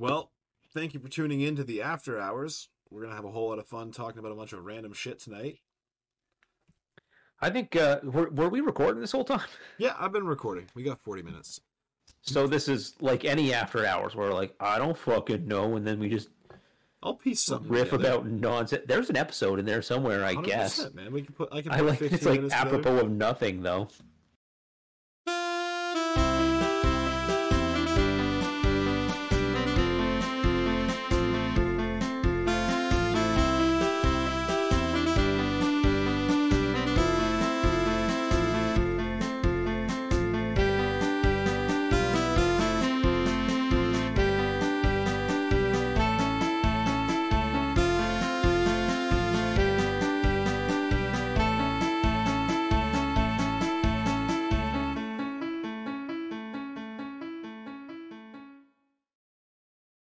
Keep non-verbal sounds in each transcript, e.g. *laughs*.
Well, thank you for tuning in to the After Hours. We're gonna have a whole lot of fun talking about a bunch of random shit tonight. I think uh, were were we recording this whole time? *laughs* Yeah, I've been recording. We got forty minutes. So this is like any after hours where like I don't fucking know, and then we just I'll piece something. riff together. about nonsense. There's an episode in there somewhere, I 100%, guess. man. We can put. I can. I like 15 it's like minutes together. apropos of nothing though.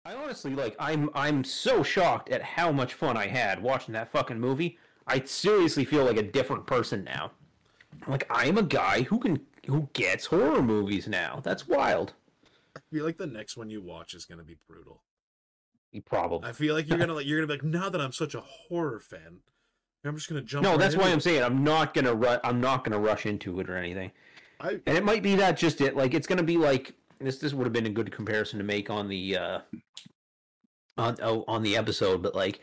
I honestly like I'm I'm so shocked at how much fun I had watching that fucking movie. I seriously feel like a different person now. Like I'm a guy who can who gets horror movies now. That's wild. I feel like the next one you watch is gonna be brutal. You probably I feel like you're gonna like you're gonna be like now that I'm such a horror fan, I'm just gonna jump. No, right that's why into I'm saying I'm not gonna ru- I'm not gonna rush into it or anything. I And it might be that just it. Like it's gonna be like this. This would have been a good comparison to make on the uh, on oh, on the episode. But like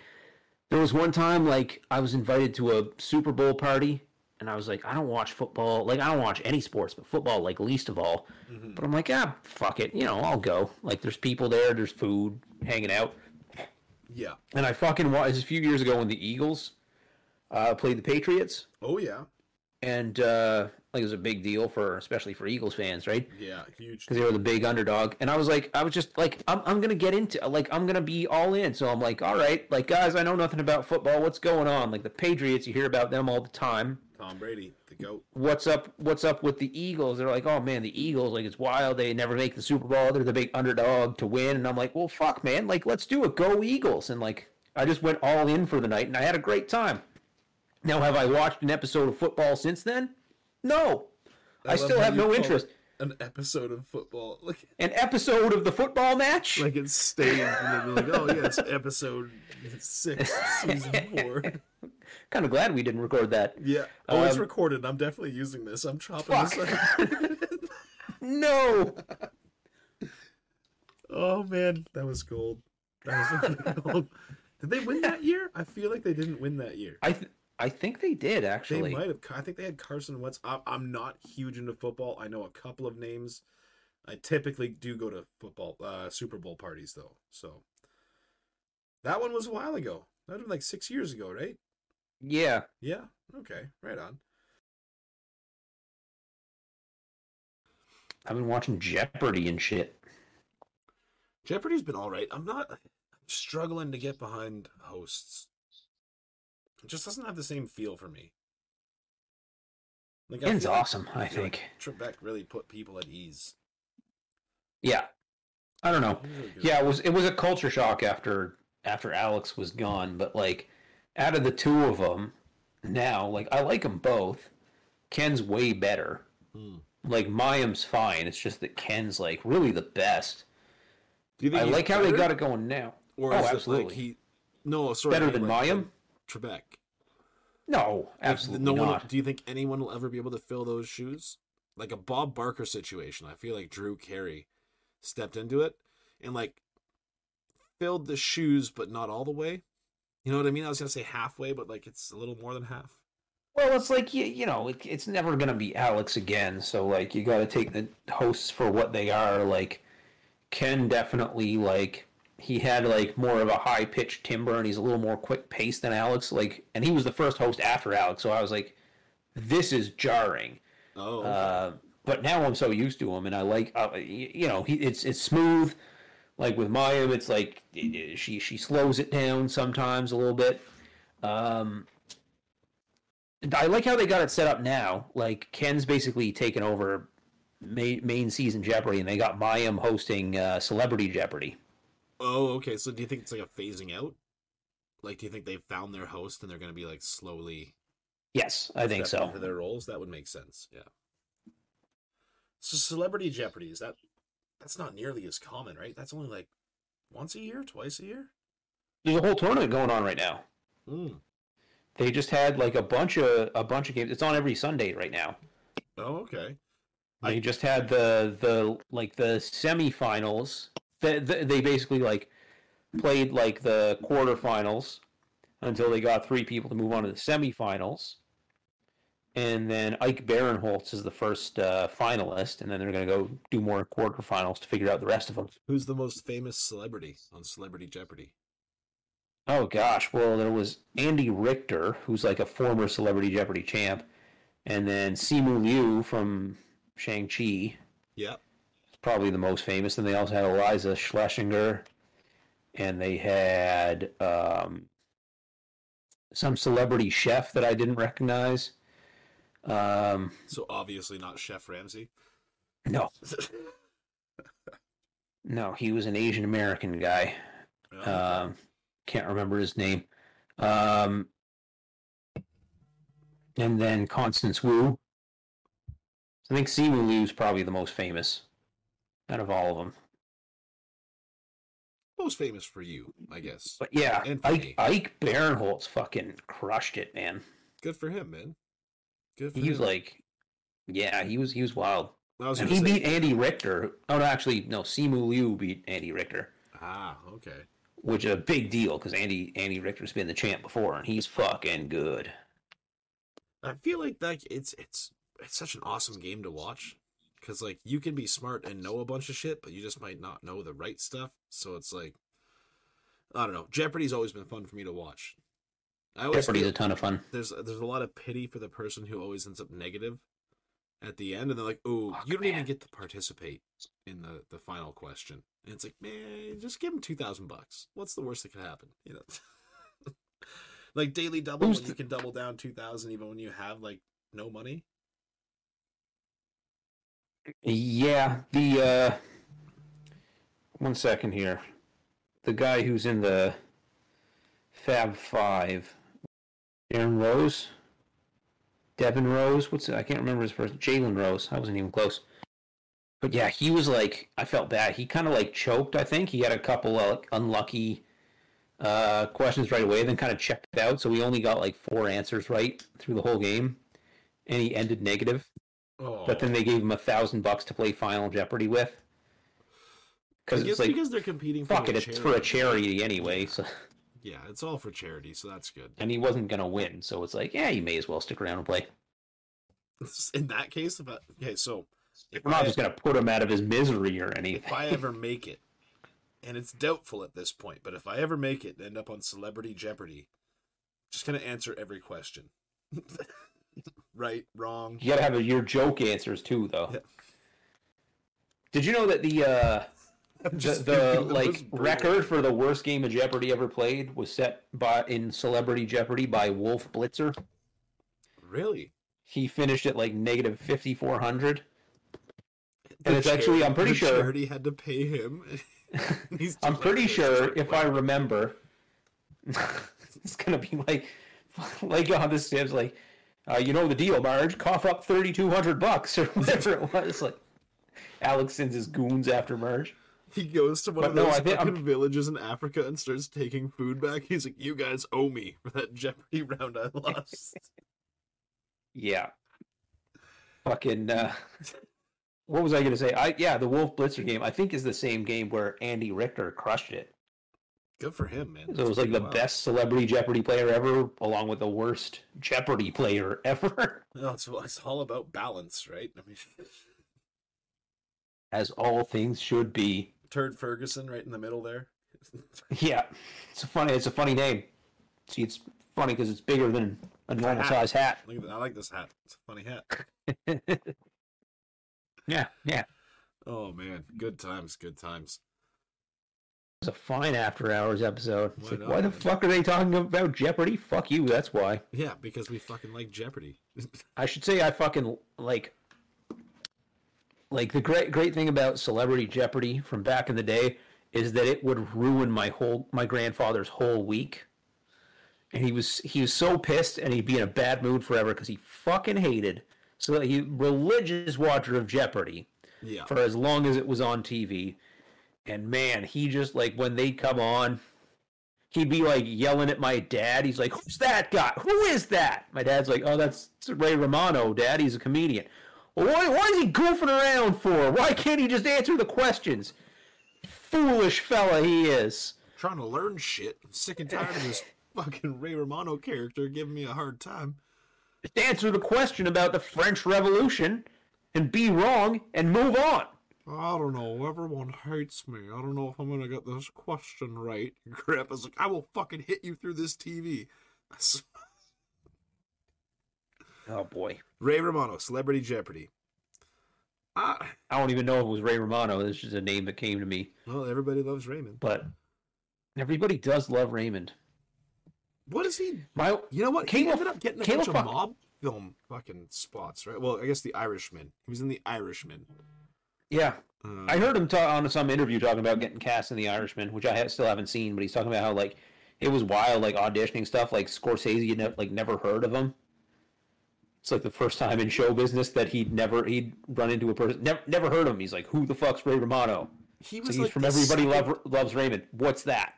there was one time like I was invited to a Super Bowl party, and I was like, I don't watch football. Like I don't watch any sports, but football like least of all. Mhm. But I'm like, ah, fuck it. You know, I'll go. Like there's people there. There's food, hanging out. yeah. And I fucking watched a few years ago when the Eagles uh, played the Patriots Oh yeah. And uh, like it was a big deal for especially for Eagles fans, right? Yeah. Huge. Because they were the big underdog, and I was like, I was just like, I'm, I'm gonna get into like I'm gonna be all in. So I'm like, all right, like guys, I know nothing about football. What's going on? Like the Patriots, you hear about them all the time. Tom Brady, the goat. What's up? What's up with the Eagles? They're like, oh man, the Eagles, like it's wild. They never make the Super Bowl. They're the big underdog to win, and I'm like, well, fuck, man, like let's do it. Go Eagles! And like, I just went all in for the night, and I had a great time. Now, have I watched an episode of football since then? No. I, love still have no interest. An episode of football, like An episode of the football match? like it's staged, and like, "Oh yes, episode six, season four. *laughs* kind of glad we didn't record that. Yeah. Oh, it's Um, recorded. I'm definitely using this. I'm chopping Fuck. this. *laughs* Out. No. oh man, that was gold. That was *laughs* gold. Did they win that year? I feel like they didn't win that year. I th- I think they did actually. They might have. I think they had Carson Wentz. I'm not huge into football. I know a couple of names. I typically do go to football, uh, Super Bowl parties though. So that one was a while ago. That would have been like six years ago, right? Yeah. Yeah. Okay. Right on. I've been watching Jeopardy and shit. Jeopardy's been all right. I'm not I'm struggling to get behind hosts. It just doesn't have the same feel for me. Like I Ken's like- awesome, I like think. Trebek really put people at ease. Yeah. I don't know. Really. Yeah, it was it was a culture shock after after Alex was gone, but like out of the two of them now, like I like them both. Ken's way better. Hmm. Like Mayim's fine. It's just that Ken's like really the best. Do you think I like how they got it going now. Or Oh, absolutely. like he? No, sorry. Better than like, Mayim? Trebek. No, absolutely no not. one. Do you think anyone will ever be able to fill those shoes? Like a Bob Barker situation. I feel like Drew Carey stepped into it and like filled the shoes, but not all the way. You know what I mean? I was gonna say halfway, but like it's a little more than half. Well, it's like you, you know, it, it's never gonna be Alex again. So like, you got to take the hosts for what they are. Like, Ken definitely like he had like more of a high pitched timbre, and he's a little more quick paced than Alex. Like, and he was the first host after Alex, so I was like, this is jarring. Oh, Uh, but now I'm so used to him, and I like, uh, you know, he it's it's smooth. Like with Mayim, it's like she she slows it down sometimes a little bit. Um, I like how they got it set up now. Like Ken's basically taken over main, main season Jeopardy, and they got Mayim hosting uh, Celebrity Jeopardy. Oh, okay. So do you think it's like a phasing out? Like, do you think they've found their host and they're gonna be like slowly Yes, I think so. into their roles? That would make sense. Yeah. So celebrity Jeopardy is that? That's not nearly as common, right? That's only like once a year, twice a year. There's a whole tournament going on right now. Mm. They just had like a bunch of a bunch of games. It's on every Sunday right now. Oh, okay. They I- just had the the like the semifinals. They, they basically like played like the quarterfinals until they got three people to move on to the semifinals. And then Ike Barinholtz is the first uh, finalist, and then they're going to go do more quarterfinals to figure out the rest of them. Who's the most famous celebrity on Celebrity Jeopardy? Oh gosh, well there was Andy Richter, who's like a former Celebrity Jeopardy champ, and then Simu Liu from Shang Chi, Yeah. Probably the most famous. And they also had Iliza Shlesinger, and they had um, some celebrity chef that I didn't recognize. Um, So obviously not Chef Ramsay. no, *laughs* no, he was an Asian American guy. Oh, Um, can't remember his name. Um, and then Constance Wu. I think Simu Liu is probably the most famous out of all of them. most famous for you, I guess. But yeah, And Ike. Ike Barinholtz fucking crushed it, man. Good for him, man. Good for He was like, yeah, he was he was wild. Was And he say, beat Andy Richter. Oh no, actually, no, Simu Liu beat Andy Richter, Ah, okay. which is a big deal because Andy Andy Richter's been the champ before, and he's fucking good. I feel like that it's it's it's such an awesome game to watch because like you can be smart and know a bunch of shit, but you just might not know the right stuff. So it's like I don't know. Jeopardy's always been fun for me to watch. I always Jeopardy's a ton of fun. there's there's a lot of pity for the person who always ends up negative at the end, and they're like, "Oh, you don't even get to participate in the the final question." And it's like, man, just give him two thousand bucks. What's the worst that could happen? You know, *laughs* like daily double Who's when you can double down two thousand even when you have like no money. Yeah, the uh one second here. The guy who's in the Fab Five, Aaron Rose, Devin Rose. What's? I can't remember his first. Jalen Rose. I wasn't even close. But yeah, he was like I felt bad. He kind of like choked. I think he had a couple of like, unlucky uh questions right away, then kind of checked out. So he only got like four answers right through the whole game, and he ended negative Oh, but then they gave him a thousand bucks to play Final Jeopardy with. Because it's like, because they're competing. For fuck it, it's for a charity anyway. So, Yeah, it's all for charity, so that's good. and he wasn't gonna win, so it's like, yeah, you may as well stick around and play. *laughs* In that case, if I, okay, so if We're not I, just gonna put him out of his misery or anything. if. I ever *laughs* make it, and it's doubtful at this point, but if I ever make it and end up on Celebrity Jeopardy, just gonna answer every question. *laughs* right, wrong. You gotta have your joke answers too, though. Yeah. Did you know that the uh, *laughs* the, the like record for the worst game of Jeopardy ever played was set by in Celebrity Jeopardy by Wolf Blitzer? Really? He finished at like negative fifty four hundred. And The it's actually- I'm pretty the sure- charity had to pay him. *laughs* *laughs* I'm pretty sure if I remember, it's gonna be like, like on this Sam's like, uh, you know the deal, Marge. Cough up thirty two hundred bucks or *laughs* whatever it was. Like, Alex sends his goons after Marge. He goes to one But of those fucking villages in Africa and starts taking food back. He's like, "You guys owe me for that Jeopardy round I lost." *laughs* Yeah. Fucking. Uh, what was I gonna say? I yeah, the Wolf Blitzer game I think is the same game where Andy Richter crushed it. Good for him, man. So it was like the Wow. best Celebrity Jeopardy player ever, along with the worst Jeopardy player *laughs* ever. No, it's, it's all about balance, right? I mean, As all things should be. Turd Ferguson right in the middle there. *laughs* Yeah, it's a funny. It's a funny name. See, it's funny because it's bigger than a normal hat. size hat. Look at that. I like this hat. It's a funny hat. *laughs* yeah, yeah. Oh man, good times, good times. It's a fine after hours episode. Why like, why the fuck are they talking about Jeopardy? Fuck you. That's why. Yeah, because we fucking like Jeopardy. *laughs* I should say I fucking like. Like the great great thing about Celebrity Jeopardy from back in the day is that it would ruin my whole my grandfather's whole week. And he was he was so pissed and he'd be in a bad mood forever because he fucking hated so he religious watcher of Jeopardy yeah. for as long as it was on TV. And man, he just like when they come on, he'd be like yelling at my dad. He's like, "Who's that guy? Who is that?" My dad's like, "Oh, that's Ray Romano, Dad. He's a comedian." Well, why, why is he goofing around for? Why can't he just answer the questions? Foolish fella he is. Trying to learn shit. I'm sick and tired of this *laughs* fucking Ray Romano character giving me a hard time. Just answer the question about the French Revolution and be wrong and move on. I don't know. Everyone hates me. I don't know if I'm gonna get this question right. *laughs* Grandpa's like, I will fucking hit you through this TV. *laughs* Oh boy. Ray Romano, Celebrity Jeopardy. Ah, I don't even know if it was Ray Romano. This is just a name that came to me. well, everybody loves Raymond. But everybody does love Raymond. What is he? My You know what? He Caleb- ended up getting a Caleb bunch of mob film fucking spots, right? Well, I guess The Irishman. He was in The Irishman. Yeah, Uh, I heard him talk on some interview talking about getting cast in The Irishman, which I ha- still haven't seen. But he's talking about how like it was wild, like auditioning stuff. Like Scorsese, had ne- like never heard of him. It's like the first time in show business that he'd never he'd run into a person never never heard of him. He's like, "Who the fuck's Ray Romano?" he So was he's like from Everybody second- Love, Loves Raymond. What's that?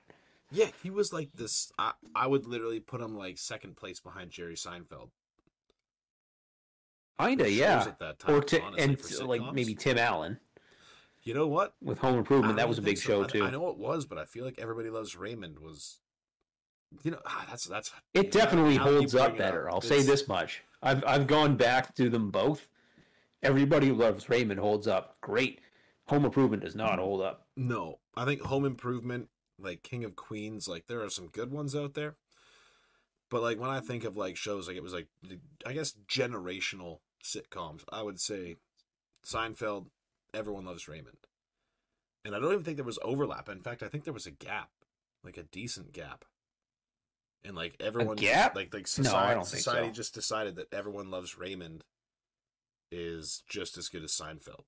Yeah, he was like this. I, I would literally put him like second place behind Jerry Seinfeld. Kinda, yeah. at that time, or ti- honestly, and like maybe Tim Allen You know what? with Home Improvement. That was a big so. show I- too. I know it was, but I feel like Everybody Loves Raymond was. You know, ah, that's that's. It definitely holds up better. I'll it's- say this much. I've I've gone back to them both. Everybody loves Raymond holds up great. Home Improvement does not hold up. No, I think Home Improvement, like King of Queens, like there are some good ones out there. But like when I think of like shows, like it was like I guess generational sitcoms. I would say Seinfeld, Everyone Loves Raymond, and I don't even think there was overlap. In fact, I think there was a gap, like a decent gap. And like everyone, just- gap? like like No, I society, think society so. just decided that Everyone Loves Raymond is just as good as Seinfeld.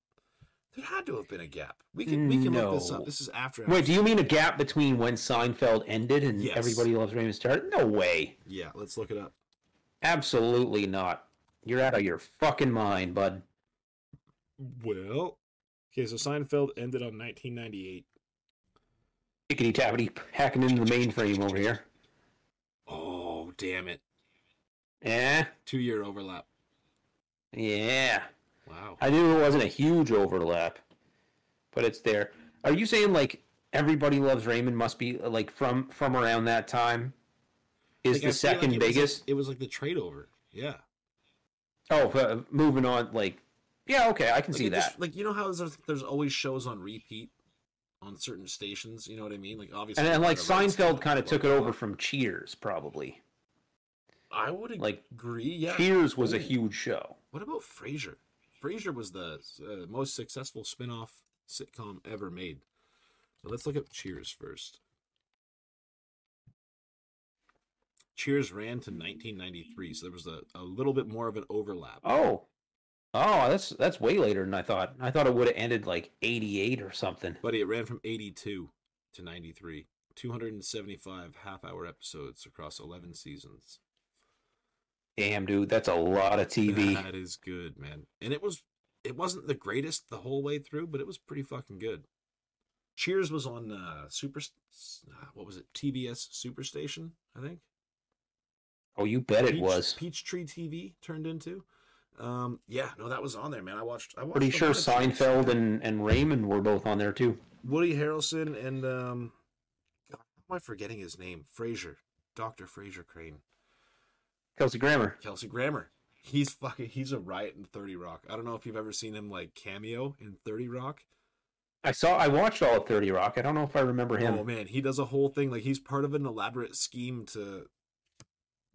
There had to have been a gap. We can we can look this up. This is after. Wait, do you mean a gap between when Seinfeld ended and Yes. Everybody Loves Raymond started? No way. Yeah, let's look it up. Absolutely not. You're out of your fucking mind, bud. Well, okay, so Seinfeld ended on 1998. Tickety tappity hacking into the mainframe over here. Oh, damn it. Eh? Two year overlap. Yeah. Wow. I knew it wasn't a huge overlap, but it's there. Are you saying like everybody loves Raymond must be like from from around that time? Is Like, I the feel like second it was, like- biggest? it was like the trade over. Yeah. Oh, uh, moving on. Like, yeah, okay, I can Like see that. just- like, you know how there's, there's always shows on repeat on certain stations? You know what I mean? Like, obviously. and, and like Seinfeld kind of took it over from Cheers, probably. I would like, agree. Yeah. Cheers was a huge show. What about Frasier? Frasier was the uh, most successful spin-off sitcom ever made. Let's look at Cheers first. Cheers ran to 1993, so there was a, a little bit more of an overlap. Oh, oh, that's that's way later than I thought. I thought it would have ended like '88 or something. Buddy, it ran from 82 to 93. 275 half-hour episodes across 11 seasons. Damn, dude, that's a lot of TV. That is good, man. And it was it wasn't the greatest the whole way through, but it was pretty fucking good. Cheers was on uh Super uh, what was it? TBS Superstation, I think. Oh, you bet it was. Peach-. Peachtree TV turned into. Um yeah, no that was on there, man. I watched I watched Pretty sure lot of Cheers. Seinfeld and, and Raymond were both on there too. Woody Harrelson and um God, how am I forgetting his name? Frasier. Dr. Frasier Crane. Kelsey Grammer. Kelsey Grammer. He's fucking he's a riot in 30 Rock. I don't know if you've ever seen him like cameo in 30 Rock. I saw. I watched all of Thirty Rock. I don't know if I remember him. Oh man, he does a whole thing like he's part of an elaborate scheme to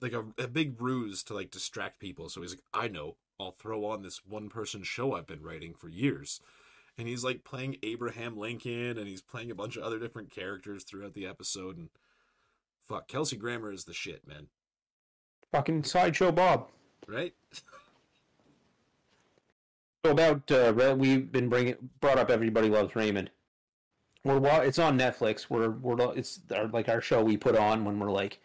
like a, a big ruse to like distract people. So he's like, I know, I'll throw on this one person show I've been writing for years. And he's like playing Abraham Lincoln and he's playing a bunch of other different characters throughout the episode and fuck, Kelsey Grammer is the shit, man. Fucking sideshow Bob. Right? *laughs* So about uh, we've been bringing brought up. Everybody loves Raymond. We're it's on Netflix. We're we're it's our, like our show we put on when we're like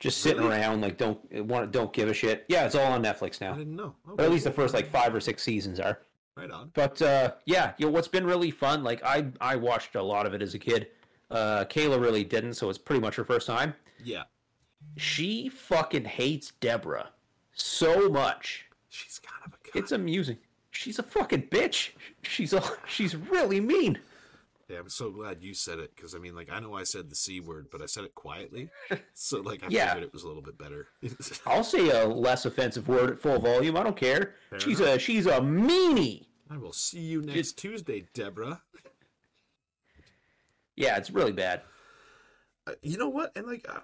just sitting Really? around like don't want don't give a shit. Yeah, it's all on Netflix now. I didn't know. Or at least the first like five or six seasons are. Right on. But uh, yeah, you know what's been really fun. Like I I watched a lot of it as a kid. Uh, Kayla really didn't, so it's pretty much her first time. Yeah. She fucking hates Deborah so much. She's kind of a. It's amusing. She's a fucking bitch. She's a she's really mean. Yeah, I'm so glad you said it because I mean, like, I know I said the c word, but I said it quietly, *laughs* so like, I Yeah. figured it was a little bit better. *laughs* I'll say a less offensive word at full volume. I don't care. Fair she's enough. a she's a meanie. I will see you next Tuesday, Deborah. Yeah, it's really bad. Uh, you know what? And like, uh,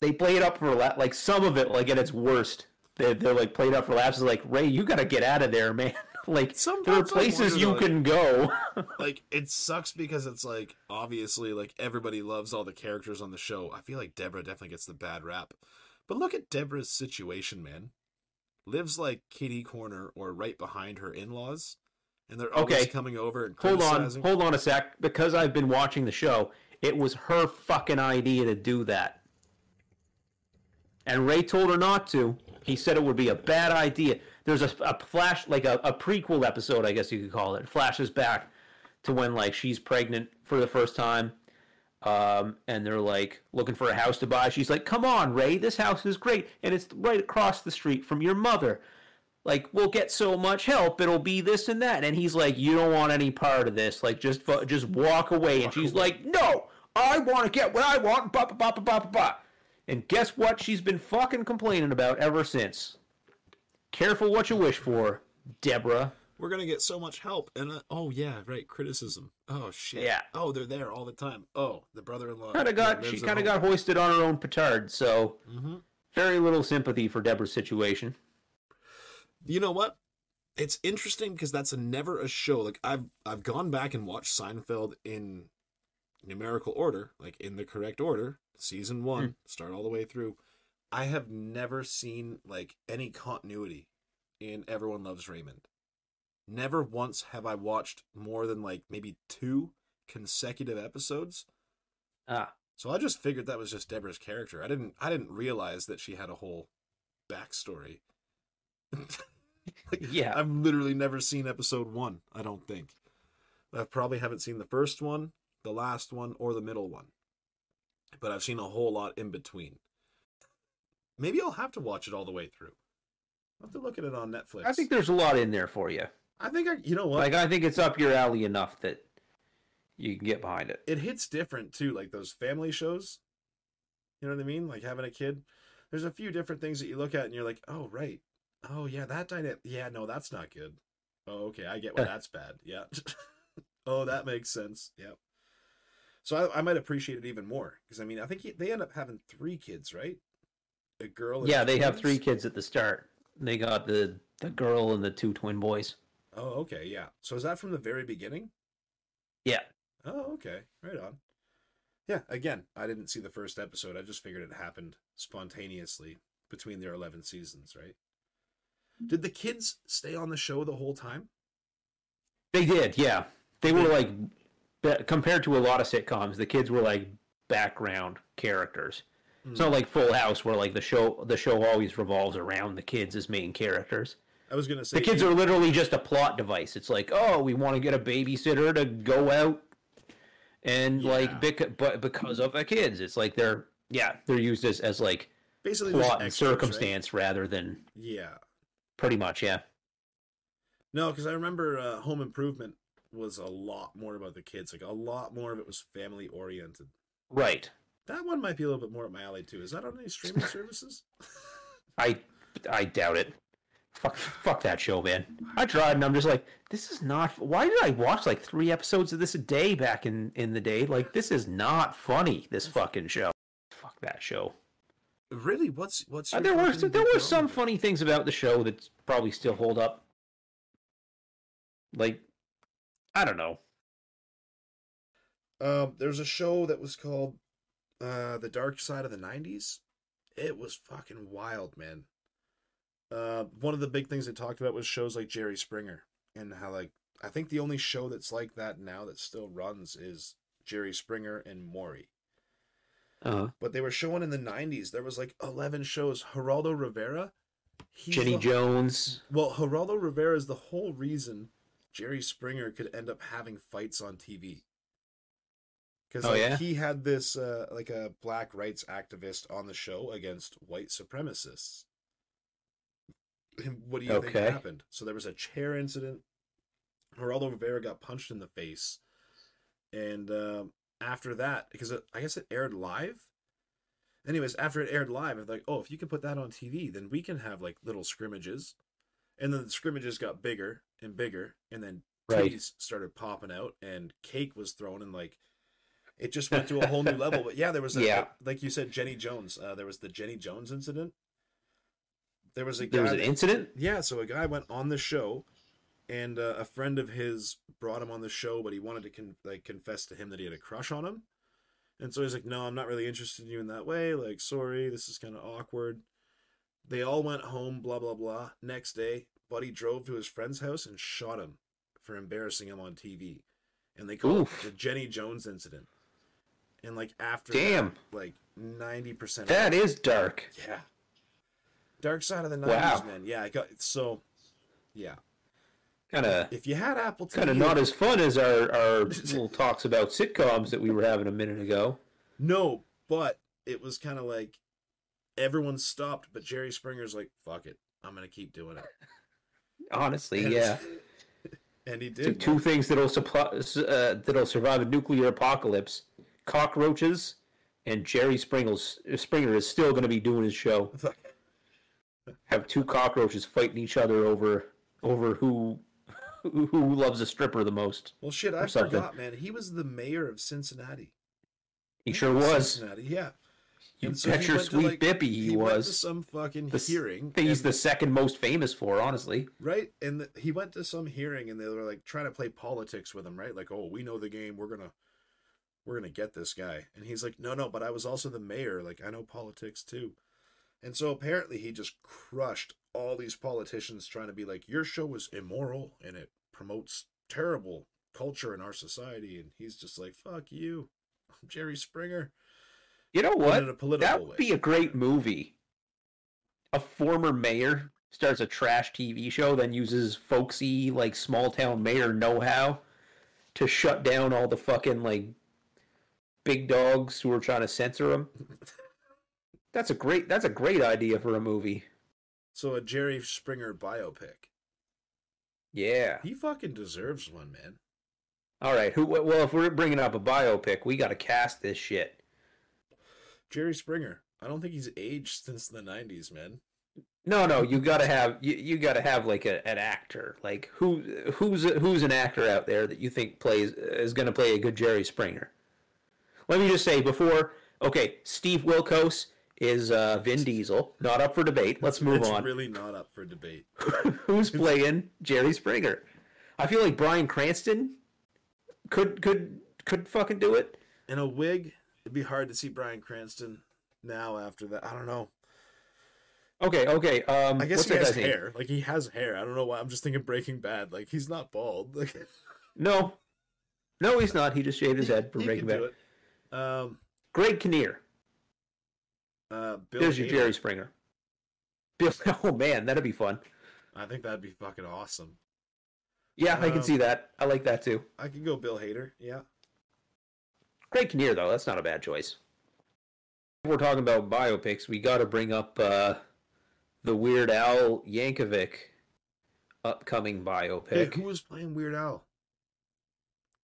They play it up for la- like some of it, like at its worst. They, they're like played up for laughs. It's like Ray, you got to get out of there, man. *laughs* like there are places you like- can go. *laughs* like it sucks because it's like obviously like everybody loves all the characters on the show. I feel like Deborah definitely gets the bad rap. But look at Deborah's situation, man. Lives like kitty corner or right behind her in-laws, and they're always Okay. coming over and hold on, hold on a sec. Because I've been watching the show, it was her fucking idea to do that. And Ray told her not to. He said it would be a bad idea. There's a, a flash, like a, a prequel episode, I guess you could call it. It flashes back to when like she's pregnant for the first time, um, and they're like looking for a house to buy. She's like, "Come on, Ray, this house is great, and it's right across the street from your mother." like we'll get so much help it'll be this and that and he's like you don't want any part of this like just just walk away and she's like no i want to get what i want and guess what she's been fucking complaining about ever since careful what you wish for deborah We're gonna get so much help, and uh, oh yeah, right, criticism. Oh shit. Yeah. Oh, they're there all the time. Oh, the brother-in-law. kind of got she kind of got hoisted on her own petard so hmm very little sympathy for deborah's situation You know what? It's interesting because that's a never a show. Like I've I've gone back and watched Seinfeld in numerical order, like in the correct order, season one, Hmm. start all the way through. I have never seen like any continuity in Everyone Loves Raymond. Never once have I watched more than like maybe two consecutive episodes. ah So I just figured that was just Deborah's character. I didn't I didn't realize that she had a whole backstory. Like, *laughs* Yeah. I've literally never seen episode one, I don't think. I probably haven't seen the first one, the last one, or the middle one. But I've seen a whole lot in between. Maybe I'll have to watch it all the way through. I'll have to look at it on Netflix. i think there's a lot in there for you. I think I you know what? like i think it's up your alley enough that you can get behind it. It hits different too like those family shows. You know what i mean? Like having a kid. There's a few different things that you look at and you're like oh right. Oh yeah that dynamic yeah no that's not good. Oh okay i get why *laughs* that's bad. Yeah. *laughs* Oh that makes sense. Yep. So I, I might appreciate it even more because i mean i think he- they end up having three kids right a girl and Yeah, they have three kids at the start. They got the the girl and the two twin boys. oh okay yeah so is that from the very beginning Yeah. Oh, okay. Right on. Yeah, again, I didn't see the first episode. I just figured it happened spontaneously between their 11 seasons, right? Did the kids stay on the show the whole time? They did, yeah. They were like compared to a lot of sitcoms, the kids were like background characters. It's not like Full House where like the show the show always revolves around the kids as main characters. I was going to say The kids are literally just a plot device. It's like, "Oh, we want to get a babysitter to go out and Yeah. like bec- but because of the kids, it's like they're yeah, they're used as as like basically plot and extras, right? circumstance rather than Yeah. pretty much, yeah. No, because I remember uh, Home Improvement was a lot more about the kids. Like a lot more of it was family oriented. Right. That one might be a little bit more up my alley too. Is that on any streaming *laughs* services? I I doubt it. Fuck fuck that show, man. I tried and I'm just like, this is not why did I watch like three episodes of this a day back in in the day? Like this is not funny, this fucking show. Fuck that show. really? What's what's Uh, there were there were some funny things about the show that probably still hold up. Like I don't know. Um, there's a show that was called uh, The Dark Side of the '90s. It was fucking wild, man. Uh, one of the big things they talked about was shows like Jerry Springer and how like I think the only show that's like that now that still runs is Jerry Springer and Maury. Uh-huh. But they were showing in the '90s. There was like 11 shows. Geraldo Rivera Jenny the- Jones. Well, Geraldo Rivera is the whole reason Jerry Springer could end up having fights on TV. Because Oh, like, yeah? he had this uh, like a black rights activist on the show against white supremacists. And what do you think happened? So there was a chair incident. Geraldo Rivera got punched in the face, and um, after that, because it, I guess it aired live. Anyways, after it aired live, it's like, oh, if you can put that on TV, then we can have like little scrimmages, and then the scrimmages got bigger and bigger, and then Right. started popping out, and cake was thrown, and like, it just went to a whole new level. But yeah, there was a, Yeah. like you said, Jenny Jones. Uh, there was the Jenny Jones incident. There was a There was an that- incident. yeah, so a guy went on the show, and uh, a friend of his brought him on the show, but he wanted to con- like confess to him that he had a crush on him, and so he's like, "No, I'm not really interested in you in that way. Like, sorry, this is kind of awkward." They all went home. Blah blah blah. Next day, Buddy drove to his friend's house and shot him for embarrassing him on TV, and they called Oof. it the Jenny Jones incident. And like after that, Damn. like ninety percent. That is dark. Yeah. Dark Side of the Wow. Nineties, man. Yeah, I got so. Yeah, Kind of if you had Apple kind of not as fun as our our *laughs* little talks about sitcoms that we were having a minute ago. no, but it was kind of like everyone stopped, but Jerry Springer's like, "Fuck it, I'm gonna keep doing it." Honestly, And- yeah. *laughs* and he did. two things that'll supply, uh, that'll survive a nuclear apocalypse: cockroaches and Jerry Springer's, Springer is still going to be doing his show. *laughs* Have two cockroaches fighting each other over over who *laughs* who loves a stripper the most. well, shit, I something. forgot, man. He was the mayor of Cincinnati. He sure was. Cincinnati, yeah. You And so bet your sweet like- bippy he, went to was. some fucking The hearing. he's and- the second most famous for, honestly. right and the, he went to some hearing and they were like trying to play politics with him right like oh we know the game we're gonna we're gonna get this guy. And he's like no no but i was also the mayor. Like i know politics too. And so apparently he just crushed all these politicians trying to be like your show is immoral and it promotes terrible culture in our society. And he's just like fuck you. I'm jerry springer. You know what? in a political That way. would be a great movie. A former mayor starts a trash TV show, then uses folksy, like small town mayor know how to shut down all the fucking like big dogs who are trying to censor him. That's a great. That's a great idea for a movie. so a jerry springer biopic Yeah. he fucking deserves one man All right. Who? Well, if we're bringing up a biopic, we got to cast this shit. Jerry Springer. I don't think he's aged since the '90s, man. No, no, you gotta have you, you gotta have like a, an actor. Like who who's who's an actor out there that you think plays is gonna play a good Jerry Springer? Let me just say before, okay, Steve Wilkos is uh, Vin Diesel, not up for debate. Let's move it's on. really not up for debate. *laughs* who's playing Jerry Springer? I feel like Bryan Cranston could could could fucking do it. In a wig, it'd be hard to see Bryan Cranston now. After that, I don't know. Okay, okay. Um, I guess he has guy's name? hair. Like he has hair. I don't know why. I'm just thinking Breaking Bad. Like he's not bald. Like *laughs* No, no, he's not. He just shaved his head for he Breaking Bad. Um, Greg Kinnear. uh, Bill. There's your Jerry Springer. Bill, *laughs* oh man, that'd be fun. I think that'd be fucking awesome. Yeah, I can Um, see that. I like that too. I can go Bill Hader. Yeah. Greg Kinnear, though, that's not a bad choice. If we're talking about biopics, we got to bring up uh, the Weird Al Yankovic upcoming Hey, biopic. who was playing Weird Al?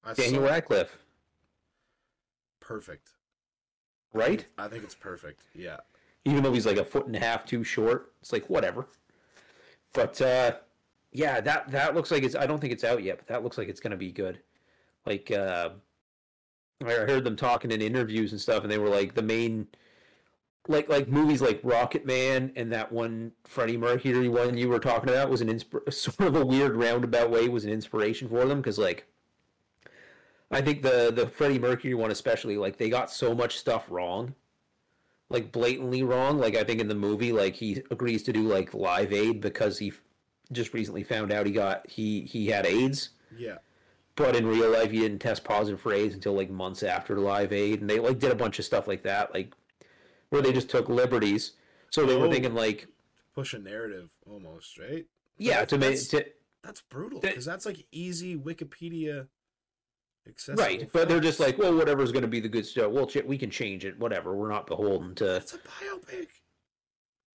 I Daniel. Radcliffe, Perfect. right? I think it's perfect. Yeah. Even though he's like a foot and a half too short, it's like whatever. But uh, yeah, that that looks like it's. I don't think it's out yet, but that looks like it's gonna be good. Like uh, I heard them talking in interviews and stuff, and they were like the main, like like movies like Rocket Man and that one Freddie Mercury one you were talking about was an insp- sort of a weird roundabout way was an inspiration for them because like. I think the the Freddie Mercury one especially like they got so much stuff wrong like blatantly wrong. Like I think in the movie, like he agrees to do like Live Aid because he f- just recently found out he got he he had AIDS, Yeah. but in real life he didn't test positive for AIDS until like months after Live Aid, and they like did a bunch of stuff like that, like where they just took liberties. So they were Oh. thinking like push a narrative almost, right? Yeah, to make That's- to That's brutal That- because that's like easy Wikipedia accessible. right, but they're just like, well, whatever's going to be the good stuff. Well, we can change it. Whatever. We're not beholden to. That's a biopic.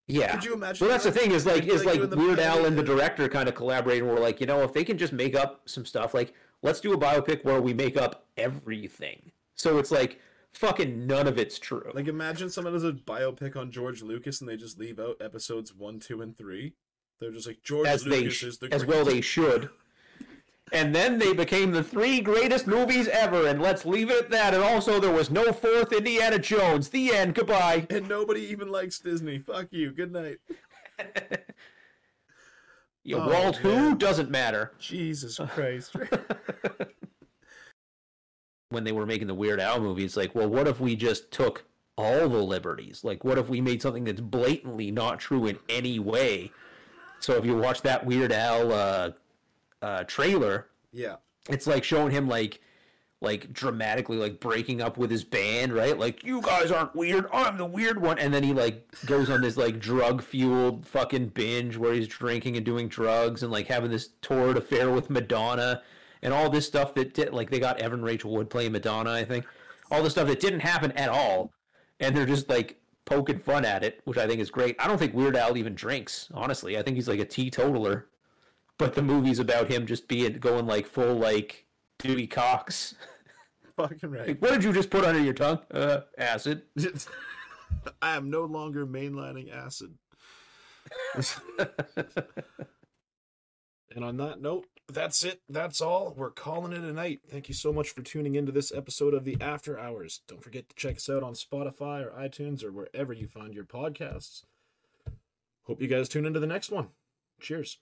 Yeah. Could you imagine? Well, that's the thing is like is like Weird Al and the director kind of collaborating. We're like, you know, if they can just make up some stuff, like let's do a biopic where we make up everything. So it's like fucking none of it's true. Like imagine someone does a biopic on George Lucas and they just leave out episodes one, two, and three. They're just like George as Lucas sh- is the as well they should. And then they became the three greatest movies ever, and let's leave it at that. And also, there was no fourth Indiana Jones. The end. Goodbye. And nobody even likes Disney. Fuck you. Good night. *laughs* Yeah, Oh, Walt who doesn't matter. Jesus *laughs* Christ. *laughs* when they were making the Weird Al movie, it's like, well, what if we just took all the liberties? Like, what if we made something that's blatantly not true in any way? So if you watch that Weird Al uh, uh, trailer, yeah. it's like showing him like like dramatically like breaking up with his band right? Like you guys aren't weird. I'm the weird one. And then he like goes on this like drug fueled fucking binge where he's drinking and doing drugs and like having this torrid affair with madonna and all this stuff that did like they got evan rachel wood playing madonna i think. All the stuff that didn't happen at all and they're just like poking fun at it which i think is great. I don't think weird al even drinks honestly. I think he's like a teetotaler but the movie's about him just being going like full like Dewey Cox. Fucking right. Like, what did you just put under your tongue? Uh, acid. *laughs* I am no longer mainlining acid. And on that note, that's it. That's all. We're calling it a night. Thank you so much for tuning into this episode of the After Hours. Don't forget to check us out on Spotify or iTunes or wherever you find your podcasts. Hope you guys tune into the next one. Cheers.